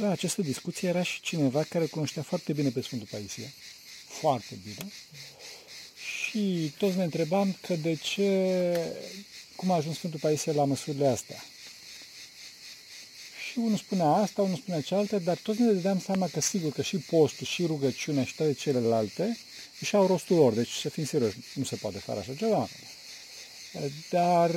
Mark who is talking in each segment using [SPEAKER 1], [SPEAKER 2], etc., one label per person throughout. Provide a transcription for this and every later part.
[SPEAKER 1] la această discuție era și cineva care cunoștea foarte bine pe Sfântul Paisie, foarte bine, și toți ne întrebam că de ce, cum a ajuns Sfântul Paisie la măsurile astea. Și unul spunea asta, unul spunea cealaltă, dar toți ne dădeam seama că sigur că și postul, și rugăciunea, și toate celelalte își au rostul lor. Deci să fim serioși, nu se poate face așa ceva. Dar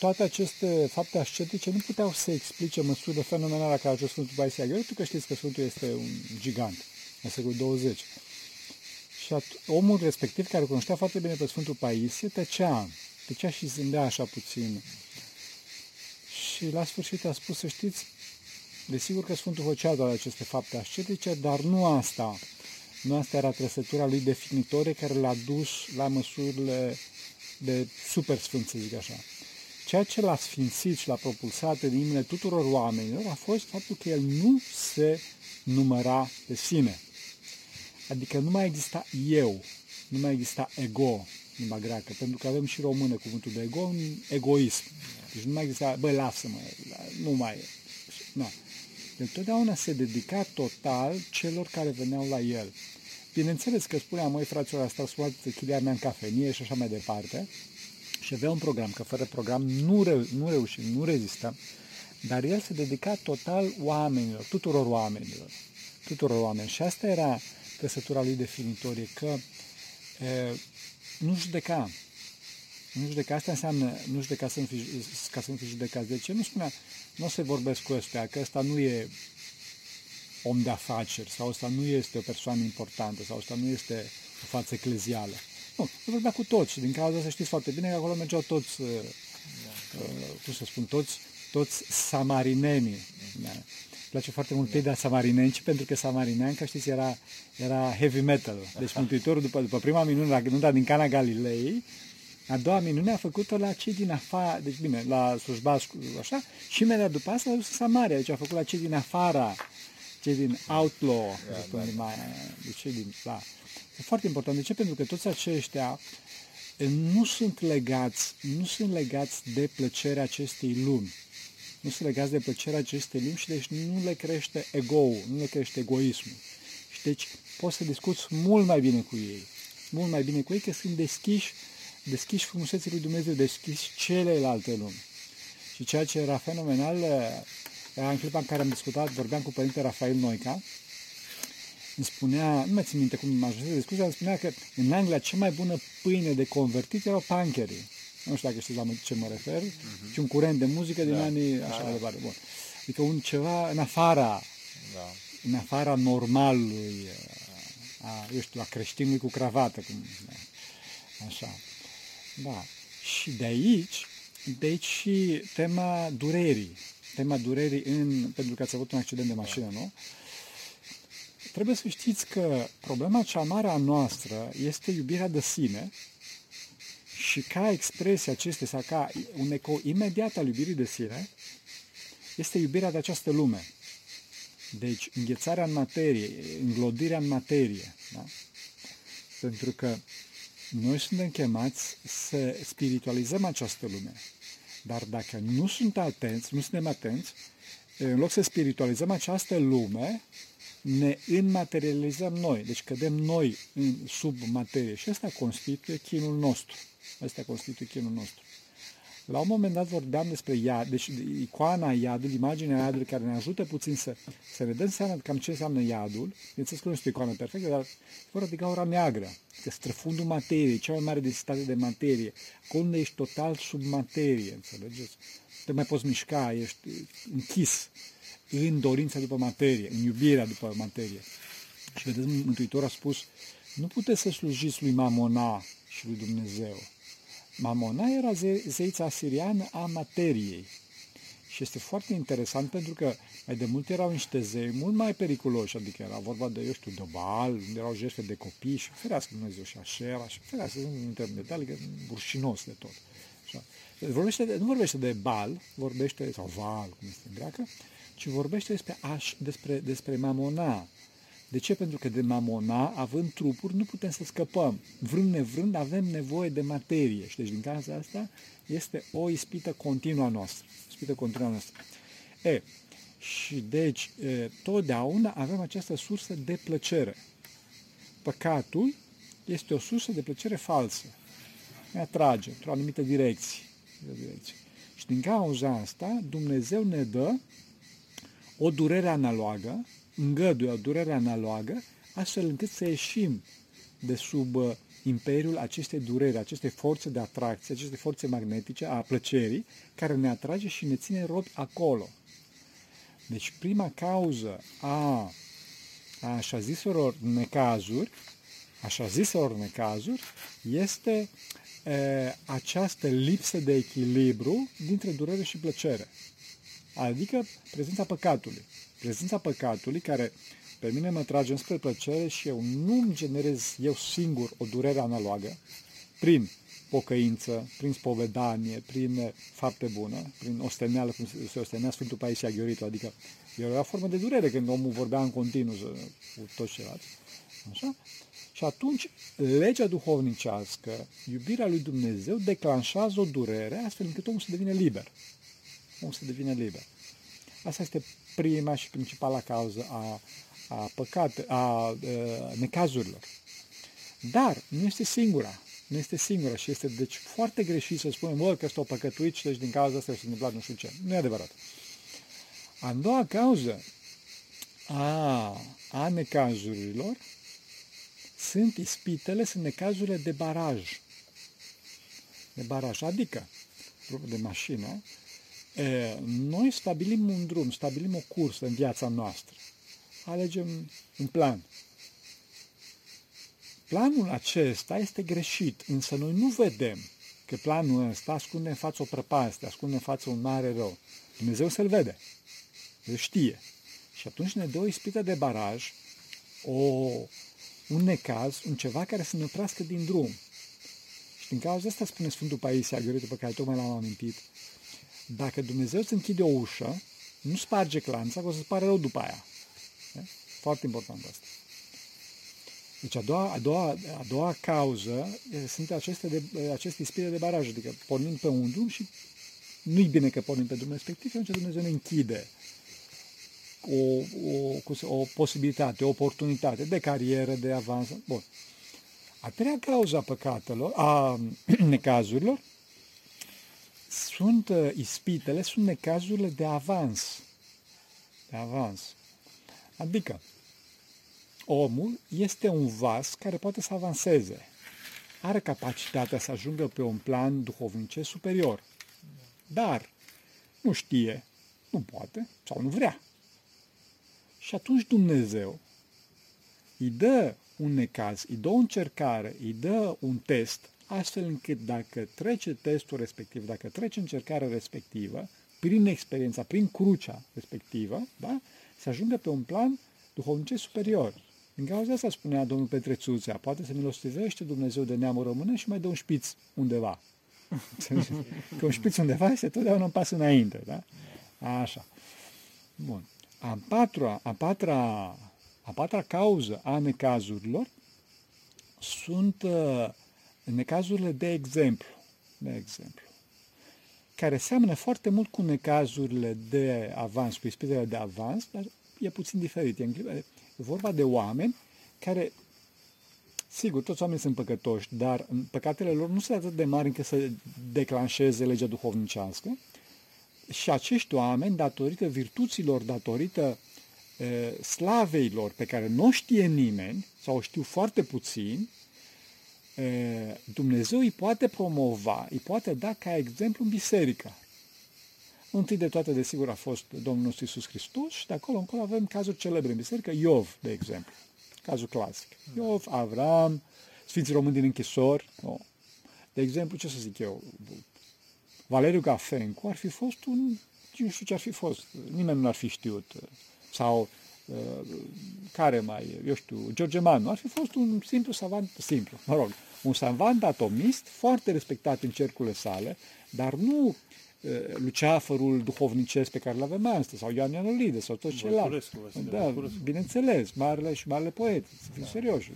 [SPEAKER 1] toate aceste fapte ascetice nu puteau să explice măsurile fenomenale care a ajuns Sfântul Paisie Aghior, că știți că Sfântul este un gigant în secolul 20. Și omul respectiv, care cunoștea foarte bine pe Sfântul Paisie, tăcea, tăcea și zâmbea așa puțin. Și la sfârșit a spus, să știți, desigur că Sfântul făcea doar aceste fapte ascetice, dar nu asta. Nu asta era trăsătura lui definitorie care l-a dus la măsurile de super sfânt, să zic așa. Ceea ce l-a sfințit și l-a propulsat în inimile tuturor oamenilor a fost faptul că el nu se număra pe sine. Adică nu mai exista eu, nu mai exista ego în limba greacă, pentru că avem și română cuvântul de ego, un egoism. Deci nu mai exista, bă, lasă-mă, nu mai e. Nu. El totdeauna se dedica total celor care veneau la el. Bineînțeles că spunea, măi, fraților, asta a chilia mea în cafenie și așa mai departe, și avea un program, că fără program nu, reu- nu reușim, nu rezistăm, dar el se dedica total oamenilor, tuturor oamenilor, tuturor oamenilor. Și asta era trăsătura lui definitorie, că e, nu judeca. Nu judeca, asta înseamnă nu judeca să nu fi, ca să nu fi judecat. De ce nu spunea, nu o să vorbesc cu ăsta, că ăsta nu e om de afaceri, sau ăsta nu este o persoană importantă, sau ăsta nu este o față eclezială. Nu, nu vorbea cu toți și din cauza asta știți foarte bine că acolo mergeau toți, uh, uh, cum să spun, toți, toți samarinenii. Da. Îmi place foarte mult de samarinenci, pentru că samarinean, ca știți, era, era heavy metal. Deci Mântuitorul, după, după prima minune, la nunta din Cana Galilei, a doua minune a făcut-o la cei din afară, deci bine, la slujbați, așa, și imediat după asta a dus Samaria, deci a făcut la cei din afara, cei din outlaw, yeah, spun, da. mai, deci cei din, da. E foarte important. De ce? Pentru că toți aceștia nu sunt legați, nu sunt legați de plăcerea acestei lumi. Nu sunt legați de plăcerea acestei lumi și deci nu le crește ego nu le crește egoismul. Și deci poți să discuți mult mai bine cu ei. Mult mai bine cu ei că sunt deschiși, deschiși frumuseții lui Dumnezeu, deschiși celelalte lumi. Și ceea ce era fenomenal, era în clipa în care am discutat, vorbeam cu Părinte Rafael Noica, îmi spunea, nu mai țin minte cum m-a ajuns discuția, îmi spunea că în Anglia cea mai bună pâine de convertit erau pankerii. Nu știu dacă știți la ce mă refer, uh-huh. ci un curent de muzică din da. anii așa da, mai departe. Bun. Adică un ceva în afara, da. în afara normalului, a, eu știu, a creștinului cu cravată, cum, așa. Da. Și de aici, de aici și tema durerii. Tema durerii în, pentru că ați avut un accident de mașină, da. nu? Trebuie să știți că problema cea mare a noastră este iubirea de sine și ca expresia acestei sau ca un eco imediat al iubirii de sine este iubirea de această lume. Deci înghețarea în materie, înglodirea în materie. Da? Pentru că noi suntem chemați să spiritualizăm această lume. Dar dacă nu suntem atenți, nu suntem atenți, în loc să spiritualizăm această lume, ne înmaterializăm noi, deci cădem noi în, sub materie și asta constituie chinul nostru. Asta constituie chinul nostru. La un moment dat vorbeam despre iad, deci icoana iadului, imaginea iadului care ne ajută puțin să, să ne dăm seama cam ce înseamnă iadul. Bineînțeles că nu este o icoană perfectă, dar fără de gaura neagră, că străfundul materiei, cea mai mare densitate de materie, acolo unde ești total sub materie, înțelegeți? Nu te mai poți mișca, ești închis în dorința după materie, în iubirea după materie. Și vedeți, Mântuitorul a spus, nu puteți să slujiți lui Mamona și lui Dumnezeu. Mamona era ze- zeița asiriană a materiei. Și este foarte interesant pentru că mai de mult erau niște zei mult mai periculoși, adică era vorba de, eu știu, de bal, unde erau jertfe de copii și ferească Dumnezeu și așa, și ferească, nu intrăm în detalii, că burșinos de tot. Așa. Vorbește de, nu vorbește de bal, vorbește, sau val, cum este în greacă, ci vorbește despre, aș, despre, despre mamona. De ce? Pentru că de mamona, având trupuri, nu putem să scăpăm. Vrând nevrând, avem nevoie de materie. Și deci, din cauza asta, este o ispită continuă a noastră. Ispită continuă a noastră. E, Și deci, totdeauna avem această sursă de plăcere. Păcatul este o sursă de plăcere falsă. Ne atrage într-o anumită direcție. direcție. Și din cauza asta, Dumnezeu ne dă o durere analogă, îngăduie o durere analogă, astfel încât să ieșim de sub uh, imperiul acestei dureri, acestei forțe de atracție, aceste forțe magnetice a plăcerii, care ne atrage și ne ține robi acolo. Deci prima cauză a, a așa ziselor necazuri, așa ziselor necazuri, este e, această lipsă de echilibru dintre durere și plăcere. Adică prezența păcatului. Prezența păcatului care pe mine mă trage înspre plăcere și eu nu îmi generez eu singur o durere analogă prin pocăință, prin spovedanie, prin fapte bune, prin osteneală, cum se ostenea Sfântul Paisia Gheoritu, adică era o formă de durere când omul vorbea în continuu cu toți ceilalți. Așa? Și atunci, legea duhovnicească, iubirea lui Dumnezeu, declanșează o durere astfel încât omul să devină liber. Omul să devină liber. Asta este prima și principala cauză a, a păcate, a, a necazurilor. Dar nu este singura. Nu este singura și este deci foarte greșit să spunem, bă, că este o păcătuit și deci din cauza asta s-a întâmplat nu știu ce. Nu e adevărat. A doua cauză a, a necazurilor sunt ispitele, sunt necazurile de baraj. De baraj, adică, de mașină, e, noi stabilim un drum, stabilim o cursă în viața noastră. Alegem un plan. Planul acesta este greșit, însă noi nu vedem că planul ăsta ascunde în față o prăpastie, ascunde în față un mare rău. Dumnezeu să-l vede, îl știe. Și atunci ne dă o ispită de baraj, o un necaz, un ceva care să ne oprească din drum. Și din cauza asta spune Sfântul Paisia Gheoritu, pe care tocmai l-am amintit, dacă Dumnezeu îți închide o ușă, nu sparge clanța, că o să pare rău după aia. Foarte important asta. Deci a doua, a doua, a doua cauză sunt aceste, de, aceste ispire de baraj, adică pornim pe un drum și nu-i bine că pornim pe drumul respectiv, atunci Dumnezeu ne închide o, o, o posibilitate, o oportunitate de carieră, de avans. Bun. A treia cauza a păcatelor, a necazurilor, sunt uh, ispitele, sunt necazurile de avans. De avans. Adică, omul este un vas care poate să avanseze. Are capacitatea să ajungă pe un plan duhovnice superior. Dar nu știe, nu poate sau nu vrea. Și atunci Dumnezeu îi dă un necaz, îi dă o încercare, îi dă un test, astfel încât dacă trece testul respectiv, dacă trece încercarea respectivă, prin experiența, prin crucea respectivă, da, să ajungă pe un plan duhovnice superior. În cauza asta spunea domnul Petrețuțea, poate să milostivește Dumnezeu de neamul română și mai dă un șpiț undeva. Că un șpiț undeva este totdeauna un pas înainte, da? Așa. Bun. A patra, a patra, a patra cauză a necazurilor sunt uh, necazurile de exemplu, de exemplu, care seamănă foarte mult cu necazurile de avans, cu ispitele de avans, dar e puțin diferit. E, e vorba de oameni care, sigur, toți oamenii sunt păcătoși, dar păcatele lor nu sunt atât de mari încât să declanșeze legea duhovnicească, și acești oameni, datorită virtuților, datorită e, slaveilor pe care nu o știe nimeni, sau o știu foarte puțin, e, Dumnezeu îi poate promova, îi poate da ca exemplu în biserică. Întâi de toate, desigur, a fost Domnul nostru Iisus Hristos și de acolo încolo avem cazuri celebre în biserică, Iov, de exemplu, cazul clasic. Iov, Avram, Sfinții Români din închisori, no. De exemplu, ce să zic eu, Valeriu Gafencu ar fi fost un, nu știu ce ar fi fost, nimeni nu ar fi știut. Sau uh, care mai, eu știu, George Manu, ar fi fost un simplu savant, simplu, mă rog, un savant atomist foarte respectat în cercurile sale, dar nu uh, luceafărul duhovnicesc pe care îl avem astăzi, sau Ioan Ianolide, sau tot celălalt. Da, bineînțeles, marele și marele poet, să fim da. serioși.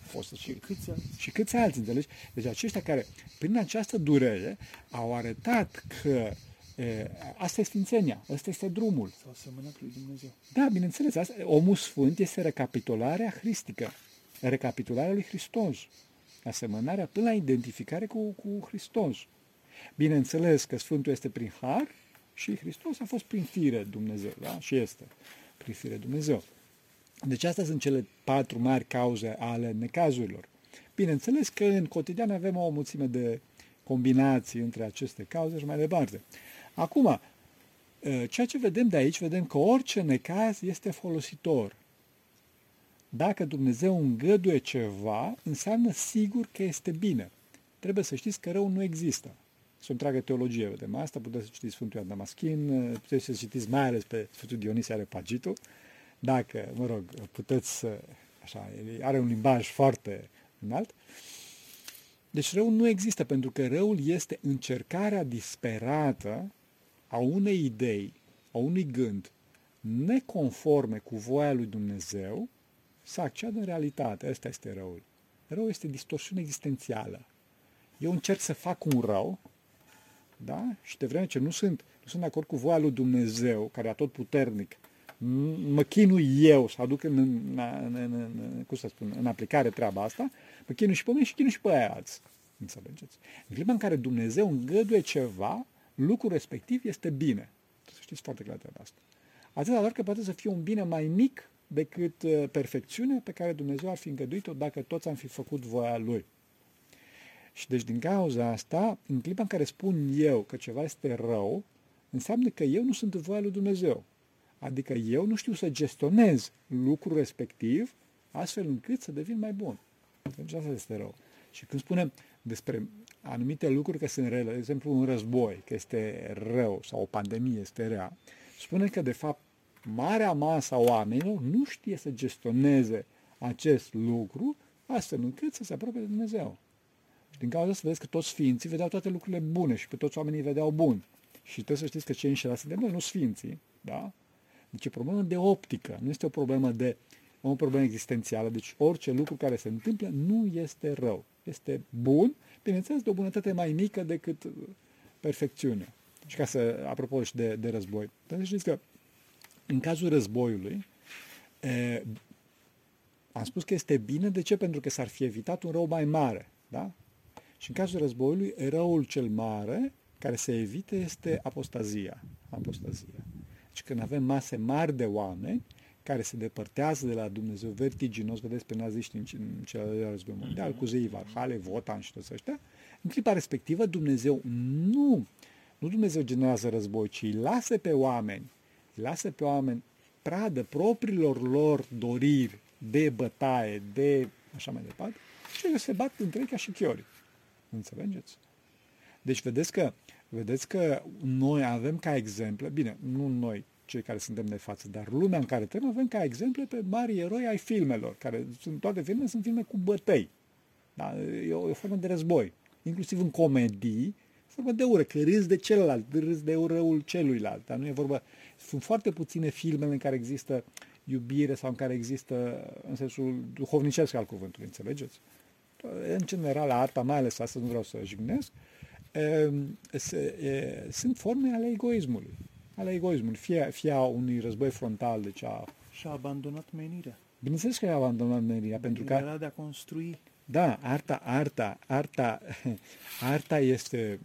[SPEAKER 1] Fost și, câți alții. și câți alții, înțelegi? Deci aceștia care, prin această durere, au arătat că Asta este sfințenia, asta este drumul.
[SPEAKER 2] Sau semănat lui Dumnezeu.
[SPEAKER 1] Da, bineînțeles, asta, omul sfânt este recapitularea hristică, recapitularea lui Hristos, asemănarea până la identificare cu, cu Hristos. Bineînțeles că Sfântul este prin har și Hristos a fost prin fire Dumnezeu, da? Și este prin fire Dumnezeu. Deci astea sunt cele patru mari cauze ale necazurilor. Bineînțeles că în cotidian avem o mulțime de combinații între aceste cauze și mai departe. Acum, ă, ceea ce vedem de aici, vedem că orice necaz este folositor. Dacă Dumnezeu îngăduie ceva, înseamnă sigur că este bine. Trebuie să știți că rău nu există. Sunt o întreagă teologie, vedem asta, puteți să citiți Sfântul Ioan Damaschin, puteți să citiți mai ales pe Sfântul Dionisie Areopagitul, dacă, mă rog, puteți să, așa, are un limbaj foarte înalt. Deci răul nu există, pentru că răul este încercarea disperată a unei idei, a unui gând neconforme cu voia lui Dumnezeu să acceadă în realitate. Asta este răul. Răul este distorsiune existențială. Eu încerc să fac un rău, da? Și de vreme ce nu sunt, nu sunt de acord cu voia lui Dumnezeu, care e tot puternic, mă chinui eu să aduc în, în, în, în, în, cum să spun, în aplicare treaba asta, mă chinui și pe mine și chinui și pe aia alții. Înțelegeți? În clipa în care Dumnezeu îngăduie ceva, lucrul respectiv este bine. Să știți foarte clar treaba asta. Atâta doar că poate să fie un bine mai mic decât uh, perfecțiunea pe care Dumnezeu ar fi îngăduit-o dacă toți am fi făcut voia Lui. Și deci din cauza asta, în clipa în care spun eu că ceva este rău, înseamnă că eu nu sunt în voia lui Dumnezeu. Adică eu nu știu să gestionez lucrul respectiv astfel încât să devin mai bun. Deci asta este rău. Și când spunem despre anumite lucruri că sunt rele, de exemplu un război, că este rău, sau o pandemie este rea, spune că de fapt marea masă a oamenilor nu știe să gestioneze acest lucru astfel încât să se apropie de Dumnezeu. Și din cauza asta vedeți că toți sfinții vedeau toate lucrurile bune și pe toți oamenii vedeau bun. Și trebuie să știți că cei înșelați de noi nu sfinții, da? Deci e o problemă de optică, nu este o problemă de o problemă existențială. Deci orice lucru care se întâmplă nu este rău. Este bun, bineînțeles, de o bunătate mai mică decât perfecțiunea. Și ca să, apropo și de, de război, trebuie să știți că în cazul războiului, e, am spus că este bine, de ce? Pentru că s-ar fi evitat un rău mai mare, da? Și în cazul războiului, răul cel mare care se evite este apostazia. apostazia. Deci când avem mase mari de oameni care se depărtează de la Dumnezeu vertiginos, vedeți pe naziști în, în cel al doilea război mondial, cu zeii Valhale, Votan și toți ăștia, în clipa respectivă Dumnezeu nu, nu Dumnezeu generează război, ci îi lasă pe oameni, îi lasă pe oameni pradă propriilor lor doriri de bătaie, de așa mai departe, și se bat între ei ca și chiori. Înțelegeți? Deci vedeți că, vedeți că noi avem ca exemple, bine, nu noi, cei care suntem de față, dar lumea în care trăim avem ca exemple pe mari eroi ai filmelor, care sunt toate filmele sunt filme cu bătăi. Da? E, o, e o formă de război. Inclusiv în comedii, formă de ură, că râzi de celălalt, râzi de răul celuilalt. Dar nu e vorba... Sunt foarte puține filmele în care există iubire sau în care există în sensul duhovnicesc al cuvântului, înțelegeți? în general, arta, mai ales asta, nu vreau să jignesc, sunt forme ale egoismului. Ale egoismului, fie, fie a unui război frontal, deci a...
[SPEAKER 2] Și-a abandonat menirea.
[SPEAKER 1] Bineînțeles că a abandonat menirea, pentru că...
[SPEAKER 2] Era de a construi.
[SPEAKER 1] Da, arta, arta, arta, arta este...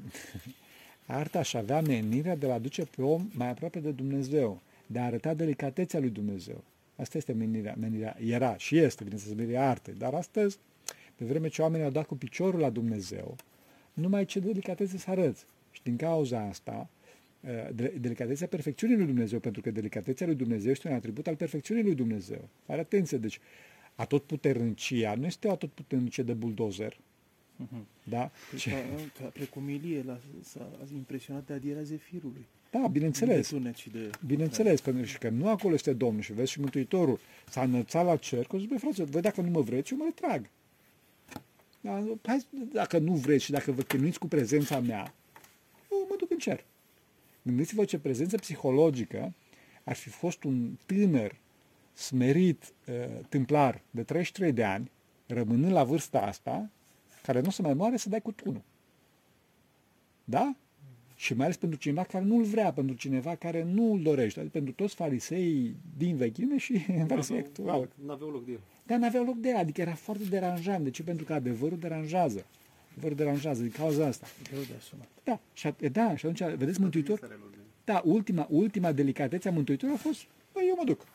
[SPEAKER 1] Arta și avea menirea de a aduce pe om mai aproape de Dumnezeu, de a arăta delicatețea lui Dumnezeu. Asta este menirea, menirea era și este, bineînțeles, menirea artei. Dar astăzi pe vreme ce oamenii au dat cu piciorul la Dumnezeu, numai ce delicatețe să arăți. Și din cauza asta, uh, delicatețea perfecțiunii lui Dumnezeu, pentru că delicatețea lui Dumnezeu este un atribut al perfecțiunii lui Dumnezeu. Are atenție, deci atotputernicia nu este o atotputernicie de buldozer, Uh-huh. Da?
[SPEAKER 2] Ce? Ca, ca precum Ilie l-a, s-a impresionat de adierea zefirului.
[SPEAKER 1] Da, bineînțeles. De bineînțeles, pentru că nu acolo este Domnul și vezi și Mântuitorul s-a înălțat la cer, că zice, frate, voi dacă nu mă vreți, eu mă retrag. Da? Hai, dacă nu vreți și dacă vă chinuiți cu prezența mea, eu mă duc în cer. Gândiți-vă ce prezență psihologică ar fi fost un tânăr smerit uh, tâmplar de 33 de ani, rămânând la vârsta asta, care nu se mai moare să dai cu tunul. Da? Și mai ales pentru cineva care nu-l vrea, pentru cineva care nu îl dorește. Adică pentru toți farisei din vechime și în farisei actual.
[SPEAKER 3] Nu aveau loc de el.
[SPEAKER 1] Dar n-aveau loc de el, adică era foarte deranjant. De ce? Pentru că adevărul deranjează. Adevărul deranjează din cauza asta.
[SPEAKER 2] E greu de asumat.
[SPEAKER 1] Da, și, at- da, și atunci, vedeți, Mântuitor,
[SPEAKER 3] Sarele lui.
[SPEAKER 1] da, ultima, ultima delicatețe a Mântuitorului a fost, băi, eu mă duc,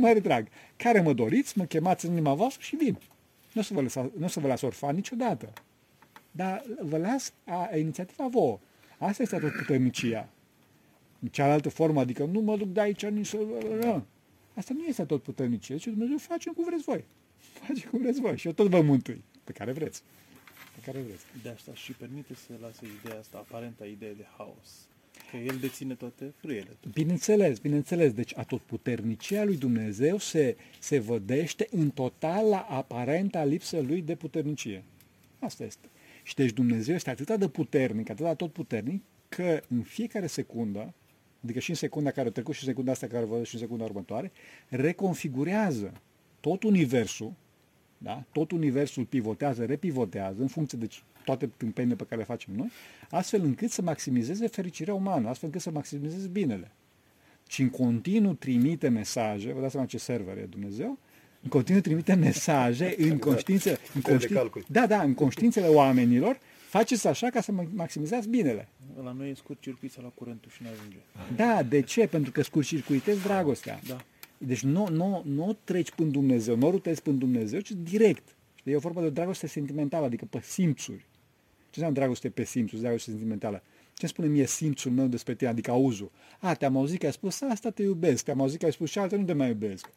[SPEAKER 1] mă retrag. Care mă doriți, mă chemați în inima voastră și vin. Nu o să vă, lăsa, nu o să vă las orfan niciodată. Dar vă las a, a inițiativa vouă. Asta este tot puternicia. Cealaltă formă, adică nu mă duc de aici nici să... Asta nu este tot puternicie. Deci Dumnezeu face cum vreți voi. Face cum vreți voi. Și eu tot vă mântui. Pe care vreți. Pe care vreți.
[SPEAKER 2] De asta și permite să lase ideea asta, aparenta idee de haos. Că el deține toate frâiele.
[SPEAKER 1] Bineînțeles, bineînțeles. Deci atotputernicia lui Dumnezeu se, se vădește în total la aparenta lipsă lui de puternicie. Asta este. Și deci Dumnezeu este atât de puternic, atât de tot puternic, că în fiecare secundă, adică și în secunda care a trecut și în secunda asta care văd și în secunda următoare, reconfigurează tot universul, da? tot universul pivotează, repivotează în funcție de toate tâmpenile pe care le facem noi, astfel încât să maximizeze fericirea umană, astfel încât să maximizeze binele. Și în continuu trimite mesaje, vă dați seama ce server e Dumnezeu, în continuu trimite mesaje în conștiințe, în
[SPEAKER 3] de
[SPEAKER 1] conștiințe,
[SPEAKER 3] calcul.
[SPEAKER 1] da, da, în conștiințele oamenilor, faceți așa ca să maximizați binele.
[SPEAKER 2] La noi e scurt circuit să la curentul și nu ajunge.
[SPEAKER 1] Da, de ce? Pentru că scurcircuitezi dragostea.
[SPEAKER 2] Da.
[SPEAKER 1] Deci nu, nu, nu treci până Dumnezeu, nu rutezi până Dumnezeu, ci direct. Știi? E o formă de dragoste sentimentală, adică pe simțuri. Ce înseamnă dragoste pe simțuri, dragoste sentimentală? Ce spune mie simțul meu despre tine, adică auzul? A, te-am auzit că ai spus asta, te iubesc. Te-am auzit că ai spus și altă, nu te mai iubesc.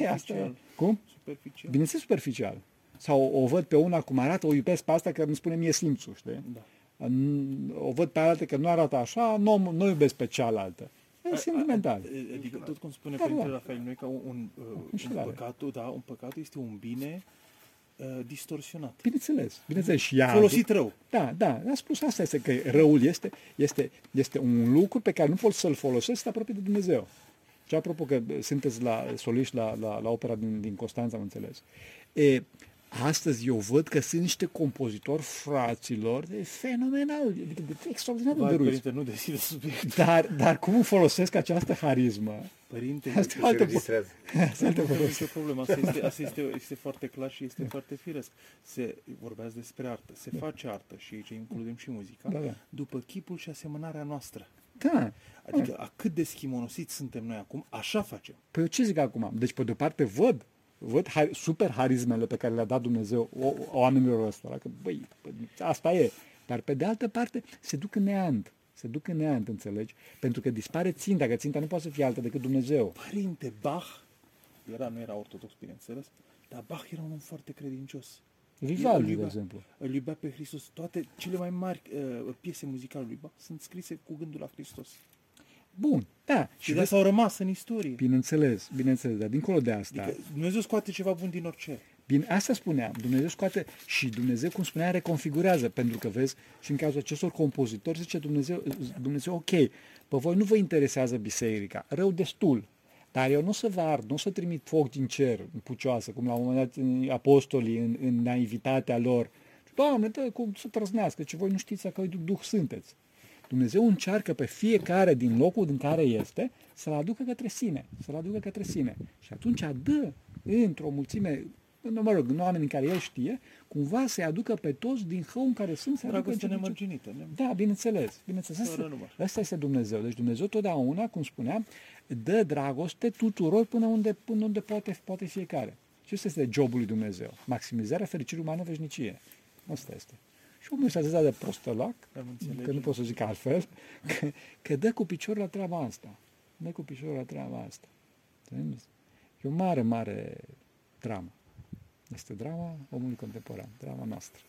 [SPEAKER 1] E, asta e.
[SPEAKER 2] Superficial.
[SPEAKER 1] Cum?
[SPEAKER 2] Superficial.
[SPEAKER 1] Bineînțeles superficial. Sau o văd pe una cum arată, o iubesc pe asta că îmi spune mie simțul, știi?
[SPEAKER 2] Da.
[SPEAKER 1] O văd pe altă că nu arată așa, nu, nu iubesc pe cealaltă. E sentimental.
[SPEAKER 2] A- Adică tot cum spune
[SPEAKER 1] Da,
[SPEAKER 2] Părintele
[SPEAKER 1] da.
[SPEAKER 2] Rafael, noi ca un, un, uh, un
[SPEAKER 1] Înșelare.
[SPEAKER 2] păcatul, da, un păcat este un bine uh, distorsionat.
[SPEAKER 1] Bineînțeles, bineînțeles. Și ea,
[SPEAKER 2] Folosit rău.
[SPEAKER 1] Da, da, a spus asta este că răul este, este, este un lucru pe care nu poți să-l folosești să te apropii de Dumnezeu. Și apropo că sunteți la soliști la, la, la opera din, din Constanța, am înțeles. E, astăzi eu văd că sunt niște compozitori fraților de fenomenal, adică de extraordinar de
[SPEAKER 2] Vai,
[SPEAKER 1] dăruiți.
[SPEAKER 2] părinte, nu deschide subiect.
[SPEAKER 1] Dar, dar cum folosesc această harismă?
[SPEAKER 2] Părinte,
[SPEAKER 1] Asta e
[SPEAKER 3] Se
[SPEAKER 1] altă
[SPEAKER 3] registrează.
[SPEAKER 1] Asta e altă
[SPEAKER 2] nu avem
[SPEAKER 1] poveste.
[SPEAKER 2] nicio problemă. Asta, este, asta este, este foarte clar și este foarte firesc. Se vorbeați despre artă. Se face artă și aici includem și muzica.
[SPEAKER 1] Da, da.
[SPEAKER 2] După chipul și asemănarea noastră.
[SPEAKER 1] Da.
[SPEAKER 2] Adică a cât de schimonosiți suntem noi acum, așa facem.
[SPEAKER 1] Păi eu ce zic acum? Deci, pe de-o parte, văd, văd har- super harismele pe care le-a dat Dumnezeu o- oamenilor ăstora, că, băi, bă, asta e. Dar, pe de altă parte, se duc în neant. Se duc în neant, înțelegi? Pentru că dispare ținta, că ținta nu poate să fie alta decât Dumnezeu.
[SPEAKER 2] Părinte Bach, era, nu era ortodox, bineînțeles, dar Bach era un om foarte credincios.
[SPEAKER 1] Vivaldi,
[SPEAKER 2] Îl
[SPEAKER 1] de
[SPEAKER 2] iubea-
[SPEAKER 1] exemplu.
[SPEAKER 2] Îl iubea pe Hristos. Toate cele mai mari uh, piese muzicale lui Bach sunt scrise cu gândul la Hristos.
[SPEAKER 1] Bun, da.
[SPEAKER 2] Și
[SPEAKER 1] Și
[SPEAKER 2] de
[SPEAKER 1] vezi,
[SPEAKER 2] asta au rămas în istorie.
[SPEAKER 1] bineînțeles, bineînțeles, dar dincolo de asta,
[SPEAKER 2] Adică Dumnezeu scoate ceva bun din orice.
[SPEAKER 1] Bine, asta spuneam, Dumnezeu scoate și Dumnezeu, cum spunea, reconfigurează, pentru că vezi, și în cazul acestor compozitori, zice Dumnezeu, Dumnezeu, ok, pe voi nu vă interesează biserica, rău destul, dar eu nu o să vă ard, nu o să trimit foc din cer, în pucioasă, cum la un moment dat în apostolii, în, în naivitatea lor. Doamne, dă, cum să trăznească, ce voi nu știți că Duh sunteți. Dumnezeu încearcă pe fiecare din locul din care este să-l aducă către sine, să-l aducă către sine. Și atunci dă într-o mulțime, nu, mă rog, în oameni în care el știe, cumva să-i aducă pe toți din hău în care sunt, să aducă
[SPEAKER 2] Dragoste
[SPEAKER 1] în ce-
[SPEAKER 2] nemărginită. Ne-
[SPEAKER 1] da, bineînțeles. bineînțeles.
[SPEAKER 2] Fără
[SPEAKER 1] Asta,
[SPEAKER 2] număr.
[SPEAKER 1] asta este Dumnezeu. Deci Dumnezeu totdeauna, cum spuneam, dă dragoste tuturor până unde, până unde poate, poate fiecare. Și asta este jobul lui Dumnezeu. Maximizarea fericirii umane în veșnicie. Asta este. Și omul este atât de prostălac,
[SPEAKER 2] Am înțeles.
[SPEAKER 1] că nu pot să zic altfel, că, că dă cu piciorul la treaba asta. Dă cu piciorul la treaba asta. Înțelegeți? E o mare, mare dramă. Este drama omului contemporan, drama noastră.